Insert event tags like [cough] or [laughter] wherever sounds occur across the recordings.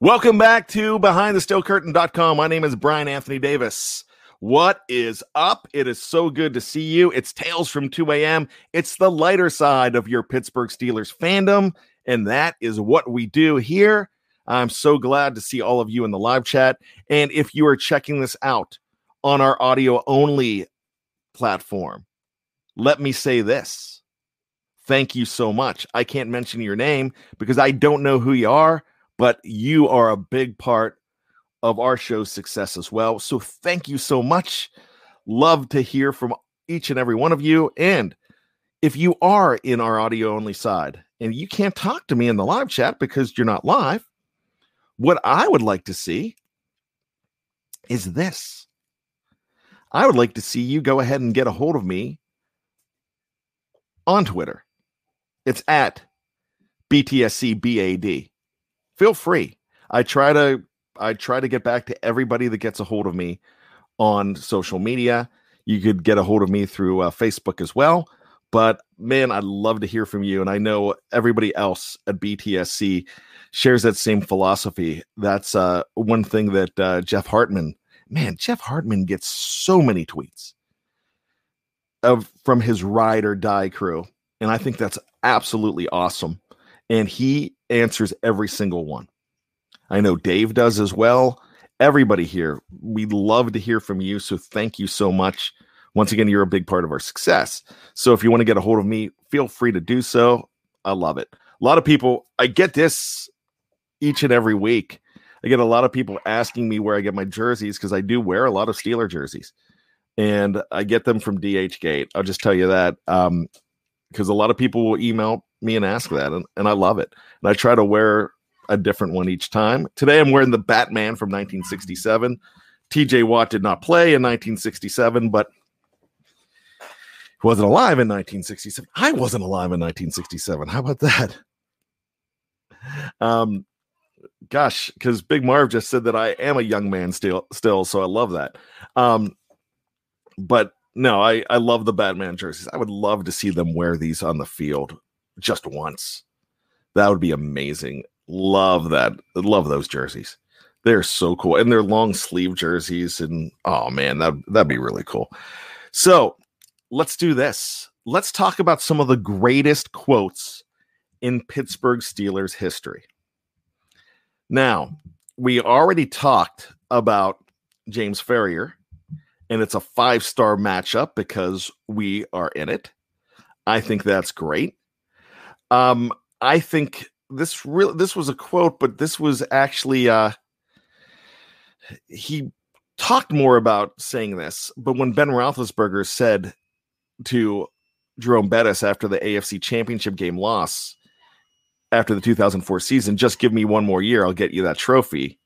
Welcome back to BehindTheSteelCurtain.com. My name is Brian Anthony Davis. What is up? It is so good to see you. It's Tales from 2 a.m. It's the lighter side of your Pittsburgh Steelers fandom, and that is what we do here. I'm so glad to see all of you in the live chat. And if you are checking this out on our audio only platform, let me say this. Thank you so much. I can't mention your name because I don't know who you are but you are a big part of our show's success as well. So thank you so much. Love to hear from each and every one of you. And if you are in our audio only side and you can't talk to me in the live chat because you're not live, what I would like to see is this. I would like to see you go ahead and get a hold of me on Twitter. It's at BTSCBAD feel free. I try to I try to get back to everybody that gets a hold of me on social media. You could get a hold of me through uh, Facebook as well. But man, I'd love to hear from you. And I know everybody else at BTSC shares that same philosophy. That's uh, one thing that uh, Jeff Hartman, man, Jeff Hartman gets so many tweets of from his ride or die crew. And I think that's absolutely awesome. And he answers every single one. I know Dave does as well. Everybody here, we love to hear from you. So thank you so much. Once again, you're a big part of our success. So if you want to get a hold of me, feel free to do so. I love it. A lot of people, I get this each and every week. I get a lot of people asking me where I get my jerseys because I do wear a lot of Steeler jerseys, and I get them from DH Gate. I'll just tell you that because um, a lot of people will email me and ask that, and, and I love it. And I try to wear a different one each time. Today I'm wearing the Batman from 1967. TJ Watt did not play in 1967, but he wasn't alive in 1967. I wasn't alive in 1967. How about that? Um, gosh, because Big Marv just said that I am a young man still, still, so I love that. Um, but no, I I love the Batman jerseys. I would love to see them wear these on the field just once. That would be amazing. Love that. Love those jerseys. They're so cool. And they're long sleeve jerseys. And oh man, that that'd be really cool. So let's do this. Let's talk about some of the greatest quotes in Pittsburgh Steelers history. Now, we already talked about James Farrior, and it's a five star matchup because we are in it. I think that's great. Um, I think this real this was a quote, but this was actually uh he talked more about saying this, but when Ben Roethlisberger said to Jerome Bettis after the AFC Championship game loss after the 2004 season, just give me one more year, I'll get you that trophy.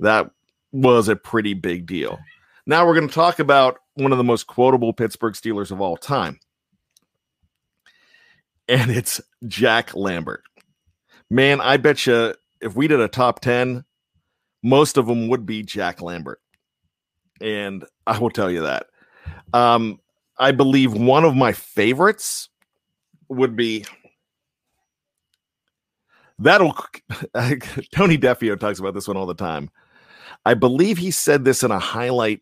That was a pretty big deal. Now we're going to talk about one of the most quotable Pittsburgh Steelers of all time and it's Jack Lambert. Man, I bet you if we did a top 10, most of them would be Jack Lambert. And I will tell you that. Um, I believe one of my favorites would be that'll [laughs] Tony Defeo talks about this one all the time. I believe he said this in a highlight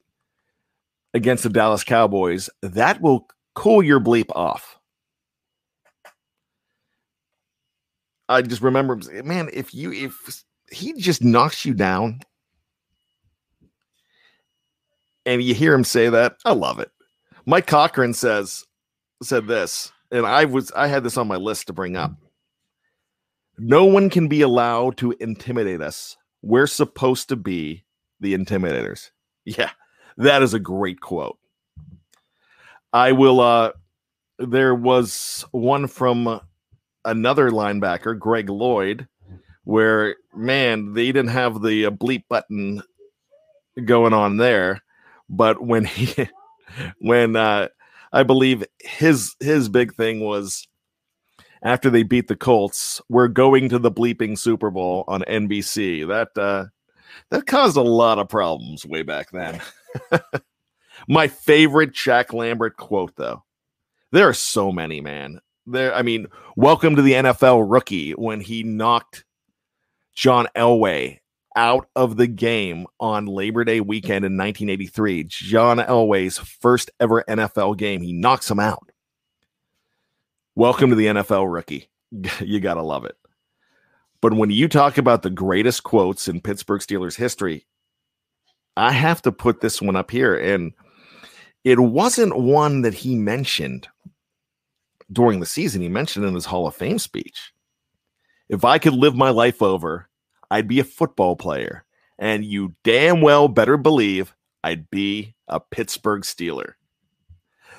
against the Dallas Cowboys. That will cool your bleep off. I just remember, man, if you if he just knocks you down, and you hear him say that, I love it. Mike Cochran says said this, and I was I had this on my list to bring up. No one can be allowed to intimidate us. We're supposed to be the intimidators. Yeah, that is a great quote. I will uh there was one from another linebacker, Greg Lloyd, where man, they didn't have the uh, bleep button going on there, but when he [laughs] when uh I believe his his big thing was after they beat the Colts, we're going to the bleeping Super Bowl on NBC. That uh that caused a lot of problems way back then. [laughs] My favorite Jack Lambert quote though. There are so many, man there. I mean, welcome to the NFL rookie when he knocked John Elway out of the game on Labor Day weekend in 1983. John Elway's first ever NFL game. He knocks him out. Welcome to the NFL rookie. [laughs] you got to love it. But when you talk about the greatest quotes in Pittsburgh Steelers history, I have to put this one up here. And it wasn't one that he mentioned during the season. He mentioned in his Hall of Fame speech. If I could live my life over, I'd be a football player. And you damn well better believe I'd be a Pittsburgh Steeler.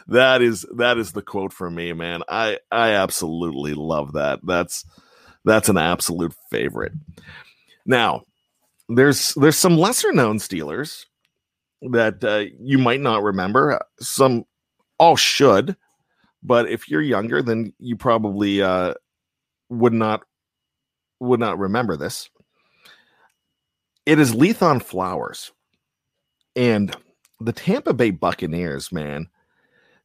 That is that is the quote for me, man. I I absolutely love that. That's that's an absolute favorite. Now, there's there's some lesser known Steelers that uh, you might not remember. Some all should, but if you're younger, then you probably uh, would not would not remember this. It is Lethon Flowers, and the Tampa Bay Buccaneers. Man,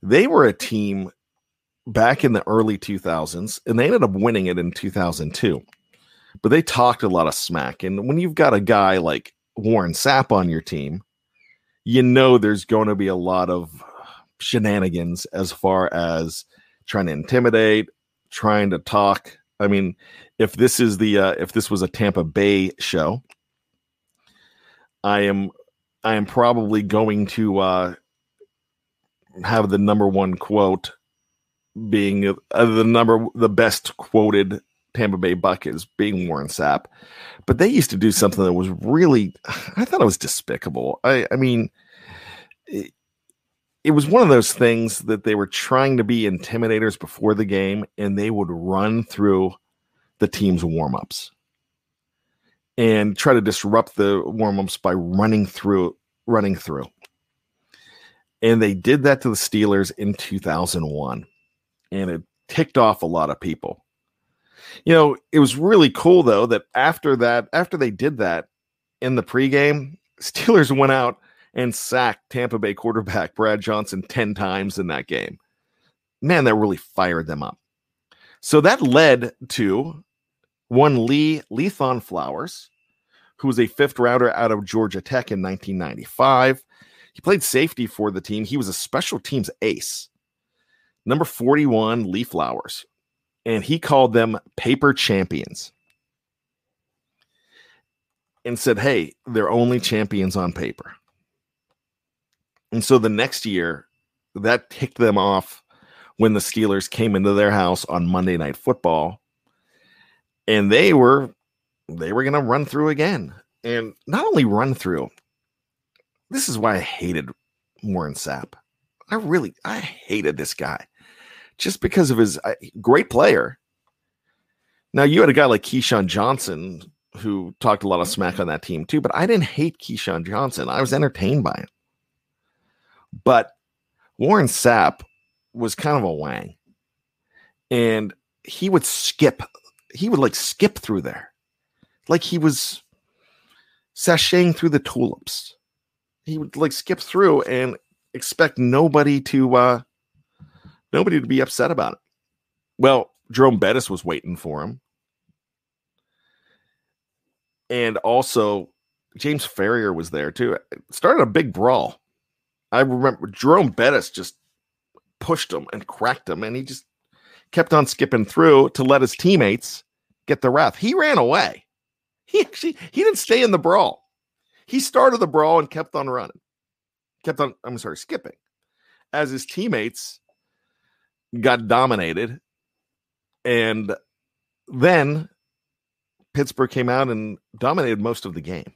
they were a team back in the early 2000s, and they ended up winning it in 2002. But they talked a lot of smack, and when you've got a guy like Warren Sapp on your team, you know there's going to be a lot of shenanigans as far as trying to intimidate, trying to talk. I mean, if this is the uh, if this was a Tampa Bay show, I am I am probably going to uh, have the number one quote being uh, the number the best quoted Tampa Bay Buck is being Warren Sapp. But they used to do something that was really I thought it was despicable. I I mean it, it was one of those things that they were trying to be intimidators before the game and they would run through the team's warm-ups and try to disrupt the warm-ups by running through running through. And they did that to the Steelers in 2001. And it ticked off a lot of people. You know, it was really cool though that after that, after they did that in the pregame, Steelers went out and sacked Tampa Bay quarterback Brad Johnson 10 times in that game. Man, that really fired them up. So that led to one Lee Lethon Flowers, who was a fifth rounder out of Georgia Tech in 1995. He played safety for the team. He was a special teams ace. Number 41, Lee Flowers. And he called them paper champions and said, Hey, they're only champions on paper. And so the next year, that ticked them off when the Steelers came into their house on Monday Night Football, and they were they were going to run through again, and not only run through. This is why I hated Warren Sapp. I really I hated this guy just because of his uh, great player. Now you had a guy like Keyshawn Johnson who talked a lot of smack on that team too, but I didn't hate Keyshawn Johnson. I was entertained by him. But Warren Sapp was kind of a wang. And he would skip, he would like skip through there. Like he was sashaying through the tulips. He would like skip through and expect nobody to uh nobody to be upset about it. Well, Jerome Bettis was waiting for him. And also James Farrior was there too. It started a big brawl. I remember Jerome Bettis just pushed him and cracked him, and he just kept on skipping through to let his teammates get the ref. He ran away. He actually he didn't stay in the brawl. He started the brawl and kept on running. Kept on, I'm sorry, skipping. As his teammates got dominated. And then Pittsburgh came out and dominated most of the game.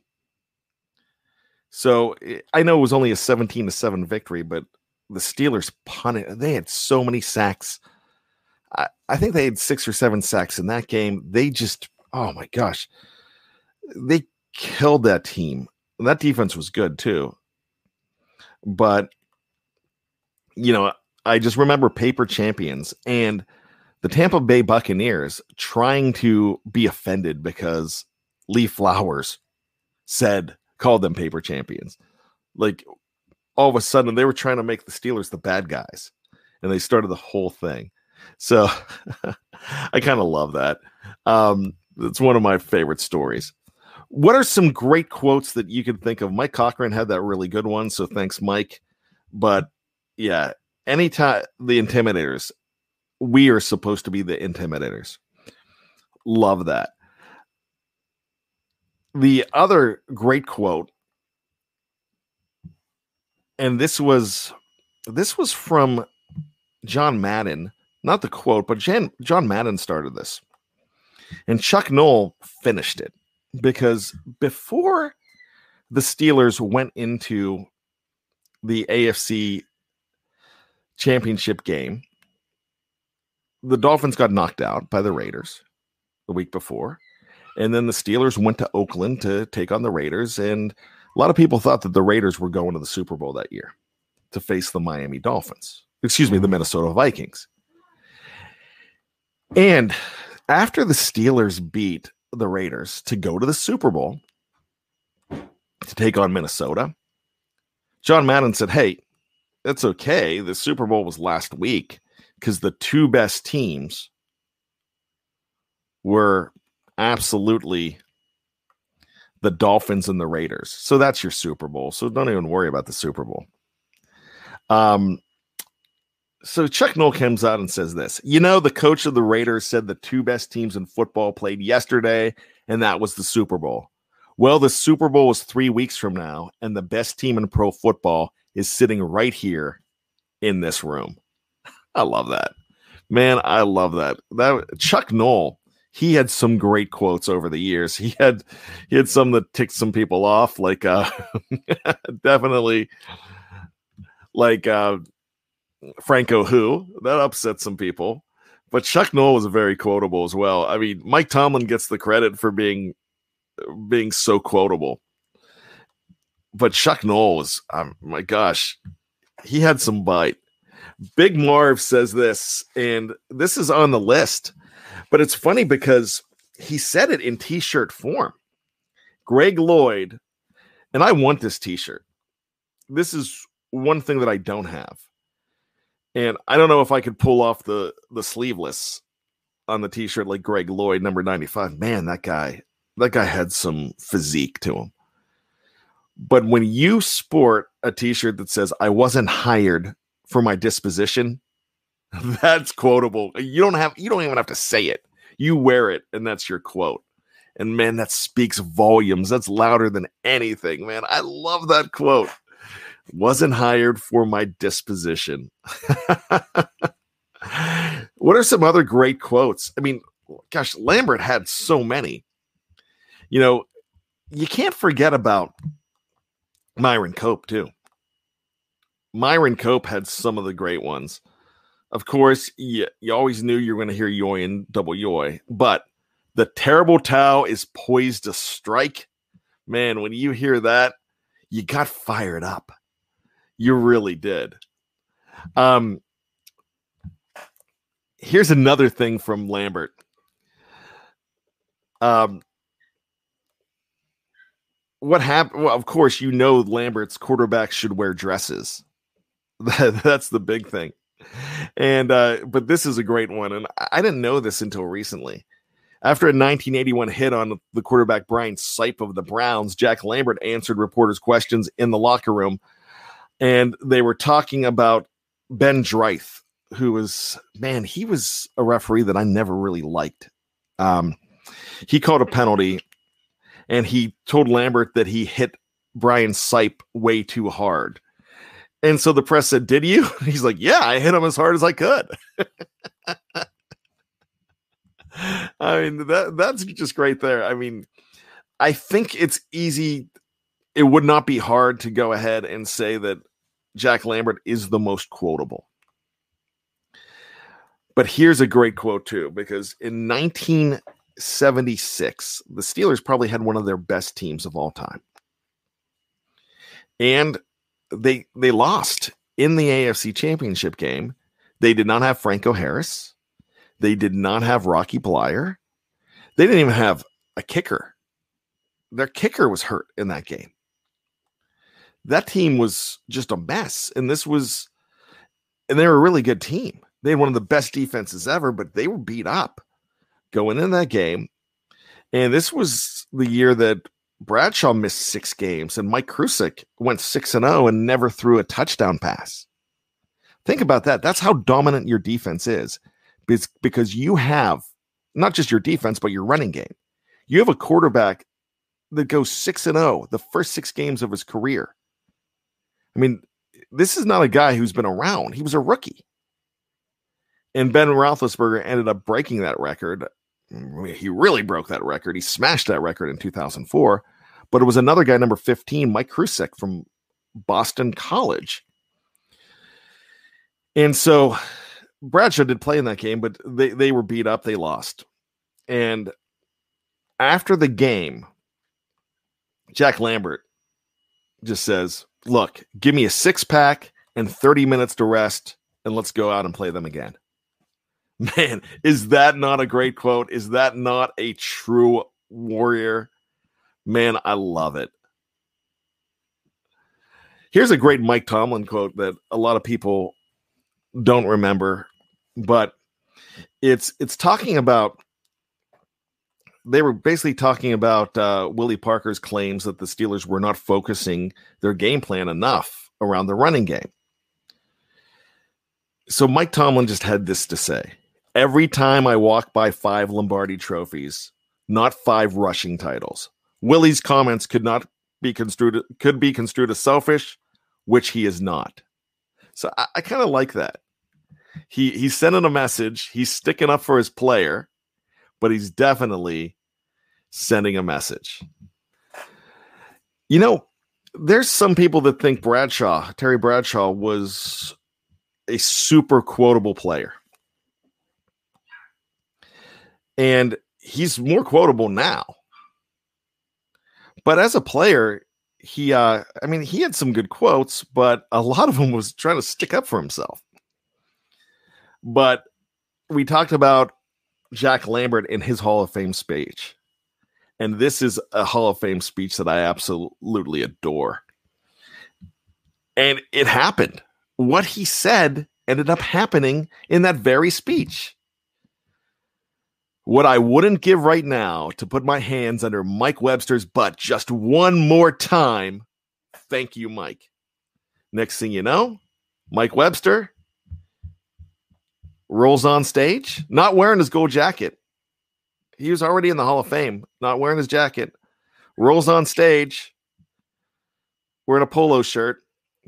So I know it was only a 17 to 7 victory, but the Steelers punted. They had so many sacks. I, I think they had six or seven sacks in that game. They just, oh my gosh, they killed that team. That defense was good too. But, you know, I just remember paper champions and the Tampa Bay Buccaneers trying to be offended because Lee Flowers said called them paper champions. Like all of a sudden they were trying to make the Steelers the bad guys and they started the whole thing. So [laughs] I kind of love that. Um, it's one of my favorite stories. what are some great quotes that you can think of? Mike Cochran had that really good one, so thanks, Mike. But yeah, anytime the intimidators, we are supposed to be the intimidators. Love that. The other great quote, and this was this was from John Madden, not the quote, but Jan, John Madden started this. And Chuck Noll finished it because before the Steelers went into the AFC championship game, the Dolphins got knocked out by the Raiders the week before. And then the Steelers went to Oakland to take on the Raiders. And a lot of people thought that the Raiders were going to the Super Bowl that year to face the Miami Dolphins, excuse me, the mm-hmm. Minnesota Vikings. And after the Steelers beat the Raiders to go to the Super Bowl to take on Minnesota, John Madden said, Hey, that's okay. The Super Bowl was last week because the two best teams were absolutely the Dolphins and the Raiders. So that's your Super Bowl. So don't even worry about the Super Bowl. Um, so Chuck Noll comes out and says this. You know, the coach of the Raiders said the two best teams in football played yesterday, and that was the Super Bowl. Well, the Super Bowl is three weeks from now, and the best team in pro football is sitting right here in this room. [laughs] I love that. Man, I love that. That Chuck Noll, he had some great quotes over the years. He had he had some that ticked some people off, like uh [laughs] definitely like uh Franco who that upset some people. But Chuck Noll was very quotable as well. I mean, Mike Tomlin gets the credit for being being so quotable. But Chuck Noll was, um, my gosh, he had some bite. Big Marv says this, and this is on the list, but it's funny because he said it in t-shirt form. Greg Lloyd, and I want this t-shirt. This is one thing that I don't have. And I don't know if I could pull off the the sleeveless on the t-shirt like Greg Lloyd number 95. Man, that guy that guy had some physique to him. But when you sport a t-shirt that says I wasn't hired for my disposition, [laughs] that's quotable. You don't have you don't even have to say it. You wear it and that's your quote. And man, that speaks volumes. That's louder than anything, man. I love that quote wasn't hired for my disposition. [laughs] what are some other great quotes? I mean, gosh, Lambert had so many. You know, you can't forget about Myron Cope, too. Myron Cope had some of the great ones. Of course, you, you always knew you were going to hear yoy and double yoy, but the terrible Towel is poised to strike. Man, when you hear that, you got fired up. You really did. Um, here's another thing from Lambert. Um, what happened? Well, of course, you know Lambert's quarterbacks should wear dresses. [laughs] That's the big thing. And uh, but this is a great one, and I didn't know this until recently. After a 1981 hit on the quarterback Brian Sipe of the Browns, Jack Lambert answered reporters' questions in the locker room and they were talking about Ben Dreith, who was man, he was a referee that I never really liked. Um, he called a penalty, and he told Lambert that he hit Brian Sipe way too hard. And so the press said, "Did you?" [laughs] He's like, "Yeah, I hit him as hard as I could." [laughs] I mean, that that's just great there. I mean, I think it's easy it would not be hard to go ahead and say that Jack Lambert is the most quotable. But here's a great quote, too, because in 1976, the Steelers probably had one of their best teams of all time. And they they lost in the AFC championship game. They did not have Franco Harris. They did not have Rocky Bleier. They didn't even have a kicker. Their kicker was hurt in that game that team was just a mess. And this was, and they were a really good team. They had one of the best defenses ever, but they were beat up going in that game. And this was the year that Bradshaw missed six games, and Mike Kruczek went six and zero and never threw a touchdown pass. Think about that. That's how dominant your defense is, because you have not just your defense but your running game. You have a quarterback that goes six and zero the first six games of his career. I mean, this is not a guy who's been around. He was a rookie. And Ben Roethlisberger ended up breaking that record. He really broke that record. He smashed that record in 2004. But it was another guy, number 15, Mike Kruczek from Boston College. And so Bradshaw did play in that game, but they, they were beat up. They lost. And after the game, Jack Lambert just says, Look, give me a six pack and 30 minutes to rest, and let's go out and play them again. Man, is that not a great quote? Is that not a true warrior? Man, I love it. Here's a great Mike Tomlin quote that a lot of people don't remember, but it's it's talking about they were basically talking about uh, Willie Parker's claims that the Steelers were not focusing their game plan enough around the running game. So Mike Tomlin just had this to say Every time I walk by five Lombardi trophies, not five rushing titles. Willie's comments could not be construed could be construed as selfish, which he is not. So I, I kind of like that. He he's sending a message. He's sticking up for his player, but he's definitely sending a message. You know, there's some people that think Bradshaw, Terry Bradshaw, was a super quotable player and he's more quotable now. But as a player, he uh I mean he had some good quotes, but a lot of them was trying to stick up for himself. But we talked about Jack Lambert in his Hall of Fame speech. And this is a Hall of Fame speech that I absolutely adore. And it happened. What he said ended up happening in that very speech. What I wouldn't give right now to put my hands under Mike Webster's butt just one more time. Thank you, Mike. Next thing you know, Mike Webster rolls on stage, not wearing his gold jacket. He was already in the Hall of Fame, not wearing his jacket. Rolls on stage, wearing a polo shirt,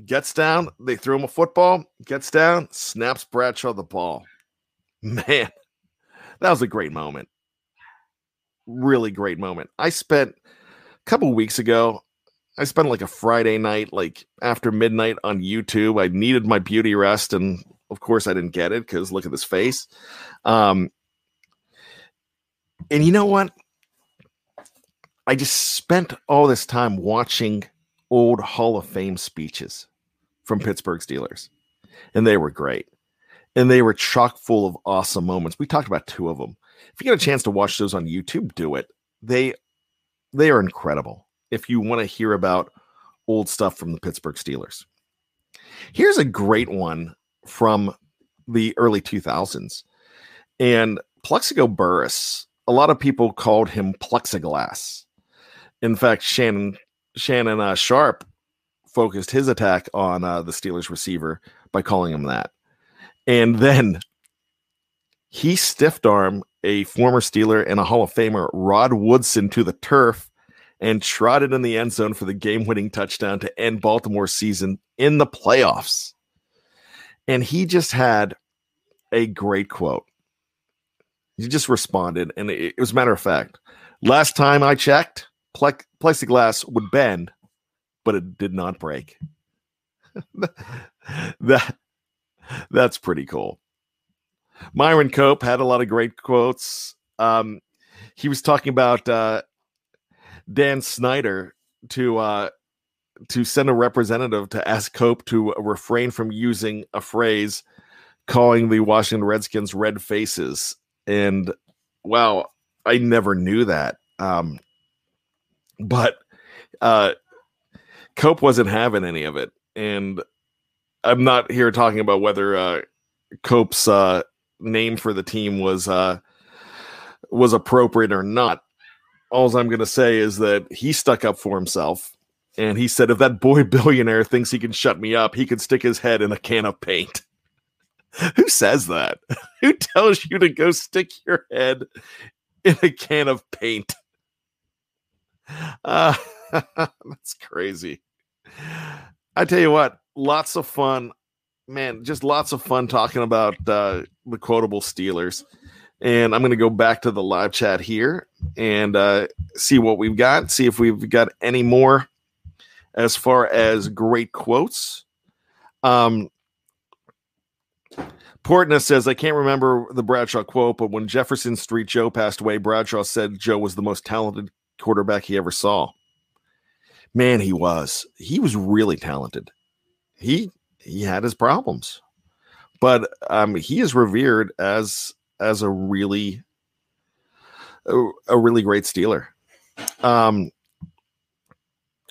gets down. They throw him a football, gets down, snaps Bradshaw the ball. Man, that was a great moment. Really great moment. I spent a couple weeks ago, I spent like a Friday night, like after midnight on YouTube. I needed my beauty rest, and of course, I didn't get it because look at this face. Um, and you know what? I just spent all this time watching old Hall of Fame speeches from Pittsburgh Steelers, and they were great and they were chock full of awesome moments. We talked about two of them. If you get a chance to watch those on YouTube, do it. They they are incredible. If you want to hear about old stuff from the Pittsburgh Steelers. Here's a great one from the early 2000s. And Plaxico Burress, a lot of people called him plexiglass. In fact, Shannon Shannon uh, Sharpe focused his attack on uh, the Steelers receiver by calling him that. And then he stiffed arm a former Steeler and a Hall of Famer, Rod Woodson, to the turf and trotted in the end zone for the game winning touchdown to end Baltimore's season in the playoffs. And he just had a great quote. He just responded, and it, was a matter of fact. Last time I checked, plexiglass would bend, but it did not break. [laughs] that that's pretty cool. Myron Cope had a lot of great quotes. Um, he was talking about uh, Dan Snyder to uh, to send a representative to ask Cope to refrain from using a phrase calling the Washington Redskins red faces. And wow, I never knew that. Um, but uh, Cope wasn't having any of it. And I'm not here talking about whether uh, Cope's uh, name for the team was uh, was appropriate or not. all I'm going to say is that he stuck up for himself. And he said, if that boy [laughs] billionaire thinks he can shut me up, he can stick his head in a can of paint. [laughs] Who says that? [laughs] Who tells you to go stick your head in a can of paint? Uh, that's crazy. I tell you what, lots of fun. Man, just lots of fun talking about uh, the quotable Steelers. And I'm going to go back to the live chat here and uh, see what we've got, see if we've got any more as far as great quotes. Um, Portna says, I can't remember the Bradshaw quote, but when Jefferson Street Joe passed away, Bradshaw said Joe was the most talented quarterback he ever saw. Man, he was. He was really talented. He he had his problems, but um, he is revered as as a really a, a really great Steeler. Um,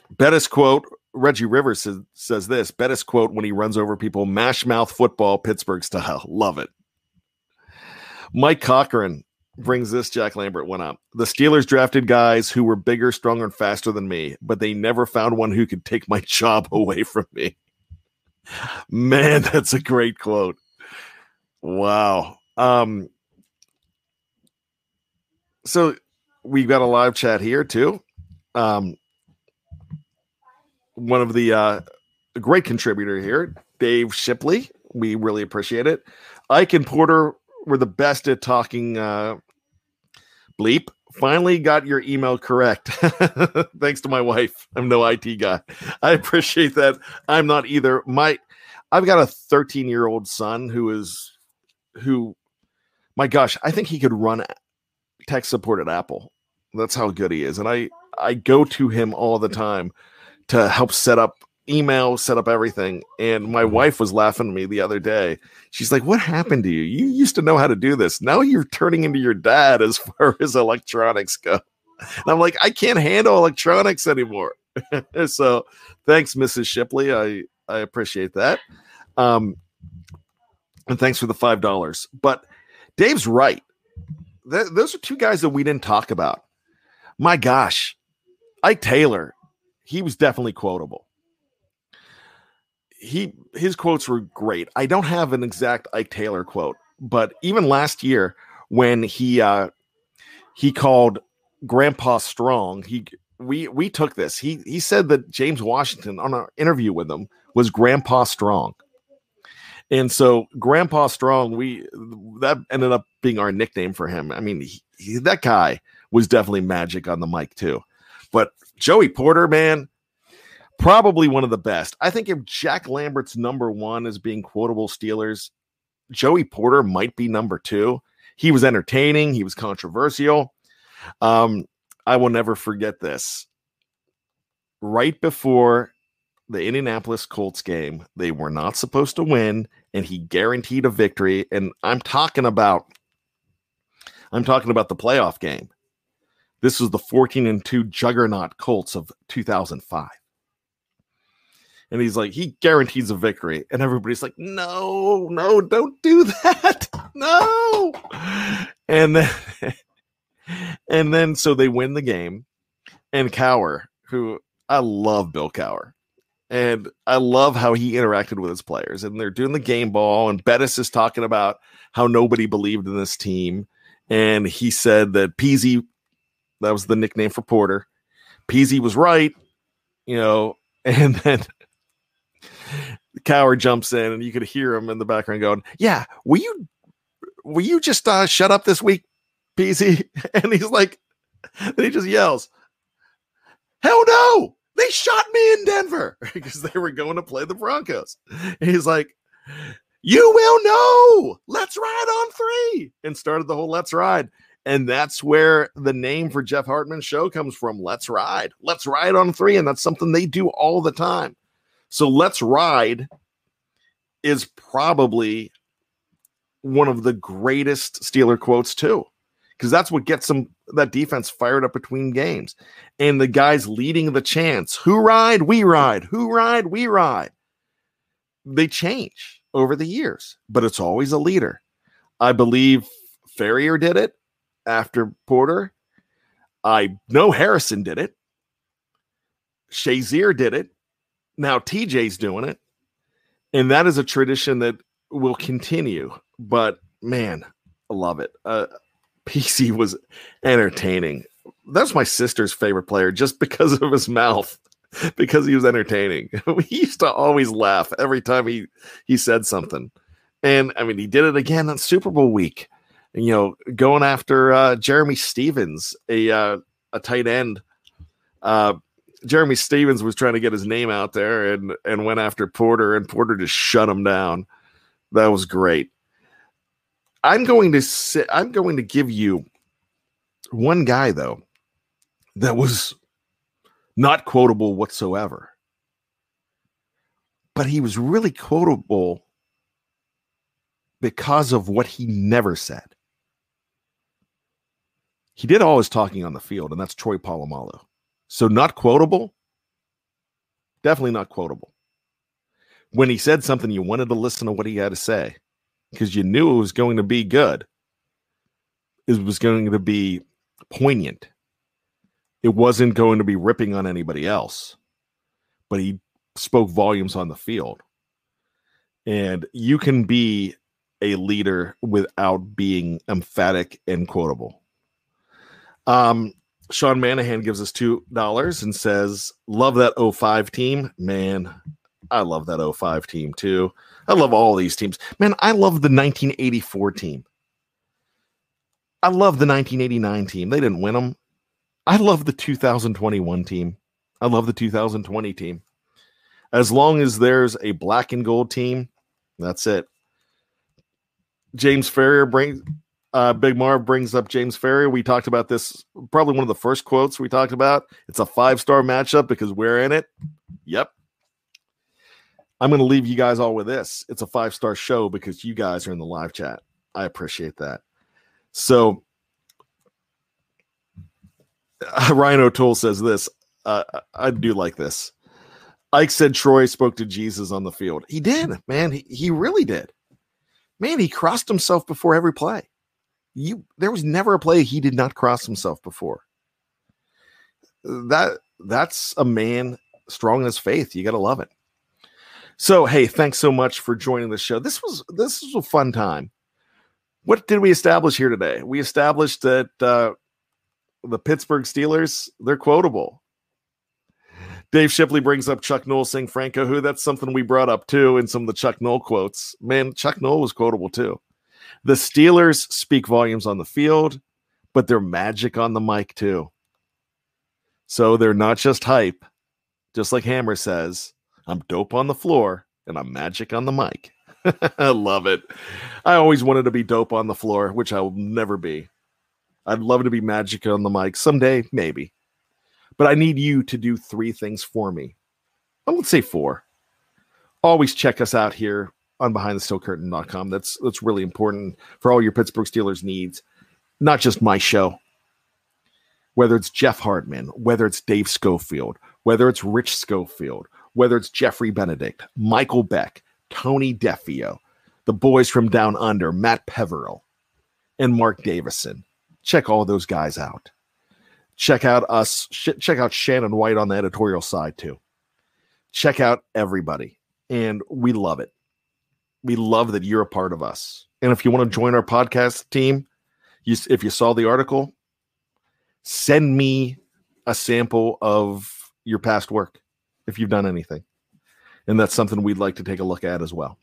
Bettis quote Reggie Rivers says, says this Bettis quote when he runs over people, mash mouth football, Pittsburgh style. [laughs] Love it. Mike Cochran brings this Jack Lambert one up. The Steelers drafted guys who were bigger, stronger, and faster than me, but they never found one who could take my [laughs] job away from me. Man, [laughs] that's a great quote. Wow. Um, so we've got a live chat here too. Um, one of the uh, great contributor here, Dave Shipley. We really appreciate it. Ike and Porter were the best at talking uh, bleep. Finally got your email correct. [laughs] Thanks to my wife. I'm no IT guy. I appreciate that. I'm not either. My I've got a 13 year old son who is who my gosh, I think he could run tech support at Apple. That's how good he is. And I I go to him all the time to help set up email, set up everything. And my wife was laughing at me the other day. She's like, What happened to you? You used to know how to do this. Now you're turning into your dad as [laughs] far as electronics go. And I'm like, I can't handle electronics anymore. [laughs] so thanks, Mrs. Shipley. I, I appreciate that. Um, and thanks for the five dollars. But Dave's right. Th- those are two guys that we didn't talk about. My gosh, Ike Taylor, he was definitely quotable he his quotes were great. I don't have an exact Ike Taylor quote, but even last year when he uh he called Grandpa Strong, he we we took this. He he said that James Washington on our interview with him was Grandpa Strong. And so Grandpa Strong, we that ended up being our nickname for him. I mean, he, he, that guy was definitely magic on the mic too. But Joey Porter, man, probably one of the best. I think if Jack Lambert's number one is being quotable Steelers, Joey Porter might be number two. He was entertaining, he was controversial. Um, I will never forget this. Right before the Indianapolis Colts game, they were not supposed to win, and he guaranteed a victory. And I'm talking about I'm talking about the playoff game. This was the 14 and 2 juggernaut Colts of 2005 and he's like, he guarantees a victory. And everybody's like, no, no, don't do [laughs] that. No. And then, [laughs] and then so they win the game. And Cowher, who I love Bill Cowher. And I love how he interacted with his players. And they're doing the game ball. And Bettis is talking about how nobody believed in this team. And he said that Peasy, that was the nickname for Porter, Peasy was right, you know. [laughs] And then the Cowher jumps in and you could hear him in the background going, Yeah, will you will you just uh, shut up this week, Peasy? [laughs] And he's like, then he just yells, Hell no! They shot me in Denver [laughs] because they were going to play the Broncos. And he's like, You will know. Let's ride on three. And started the whole let's ride. And that's where the name for Jeff Hartman's show comes from. Let's ride. Let's ride on three. And that's something they do all the time. So let's ride is probably one of the greatest Steeler quotes too, because that's what gets them that defense fired up between games. And the guys leading the chance, who ride, we ride, who ride, we ride. They change over the years, but it's always a leader. I believe Farrior did it after Porter. I know Harrison did it. Shazier did it. Now TJ's doing it. And that is a tradition that will continue. But man, I love it. Uh, Peasy was entertaining. That's my sister's favorite player just because of his mouth, because he was entertaining. [laughs] we used to always laugh every time he he said something. And I mean, he did it again on Super Bowl week. You know, going after uh, Jerramy Stevens, a uh, a tight end. Uh, Jerramy Stevens was trying to get his name out there and and went after Porter, and Porter just shut him down. That was great. I'm going to sit, I'm going to give you one guy though that was not quotable whatsoever. But he was really quotable because of what he never said. He did all his talking on the field, and that's Troy Polamalu. So not quotable. Definitely not quotable. When he said something, you wanted to listen to what he had to say because you knew it was going to be good. It was going to be poignant. It wasn't going to be ripping on anybody else, but he spoke volumes on the field. And you can be a leader without being emphatic and quotable. Um, Sean Manahan gives us two dollars and says, "Love that 05 team, man. I love that 05 team too. I love all these teams, man. I love the 1984 team. I love the 1989 team. They didn't win them. I love the 2021 team. I love the 2020 team. As long as there's a black and gold team, that's it. James Farrior brings uh, Big Marv brings up James Farrior. We talked about this, probably one of the first quotes we talked about. It's a five star matchup because we're in it. Yep. I'm going to leave you guys all with this. It's a five star show because you guys are in the live chat. I appreciate that. So, [laughs] Ryan O'Toole says this. Uh, I do like this. Ike said Troy spoke to Jesus on the field. He did, man. He, he really did. Man, he crossed himself before every play you there was never a play he did not cross himself before. That that's a man strong in his faith. You got to love it. So, hey, thanks so much for joining the show. This was this was a fun time. What did we establish here today? We established that uh, the Pittsburgh Steelers they're quotable. Dave Shipley brings up Chuck Noll saying Franco who. That's something we brought up too in some of the Chuck Noll quotes. Man, Chuck Noll was quotable too. The Steelers speak volumes on the field, but they're magic on the mic too. So they're not just hype, just like Hammer says. I'm dope on the floor and I'm magic on the mic. [laughs] I love it. I always wanted to be dope on the floor, which I will never be. I'd love to be magic on the mic someday, maybe. But I need you to do three things for me. Well, let's say four. Always check us out here on behindthesteelcurtain.com. That's that's really important for all your Pittsburgh Steelers needs, not just my show. Whether it's Jeff Hartman, whether it's Dave Schofield, whether it's Rich Schofield, whether it's Jeffrey Benedict, Michael Beck, Tony Defeo, the boys from Down Under, Matt Peveril, and Mark Davison. Check all those guys out. Check out us. Sh- check out Shannon White on the editorial side too. Check out everybody, and we love it we love that you're a part of us. And if you want to join our podcast team, you, if you saw the article, send me a sample of your past work if you've done anything. And that's something we'd like to take a look at as well.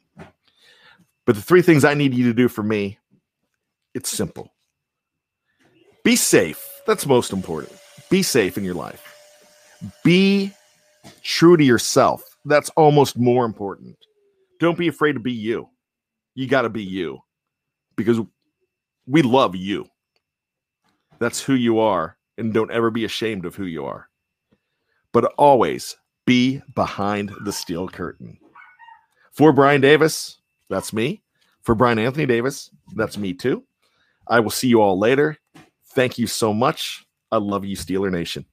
But the three things I need you to do for me, it's simple. Be safe. That's most important. Be safe in your life. Be true to yourself. That's almost more important. Don't be afraid to be you. You got to be you because we love you. That's who you are. And don't ever be ashamed of who you are. But always be behind the steel curtain. For Brian Davis, that's me. For Brian Anthony Davis, that's me too. I will see you all later. Thank you so much. I love you, Steeler Nation.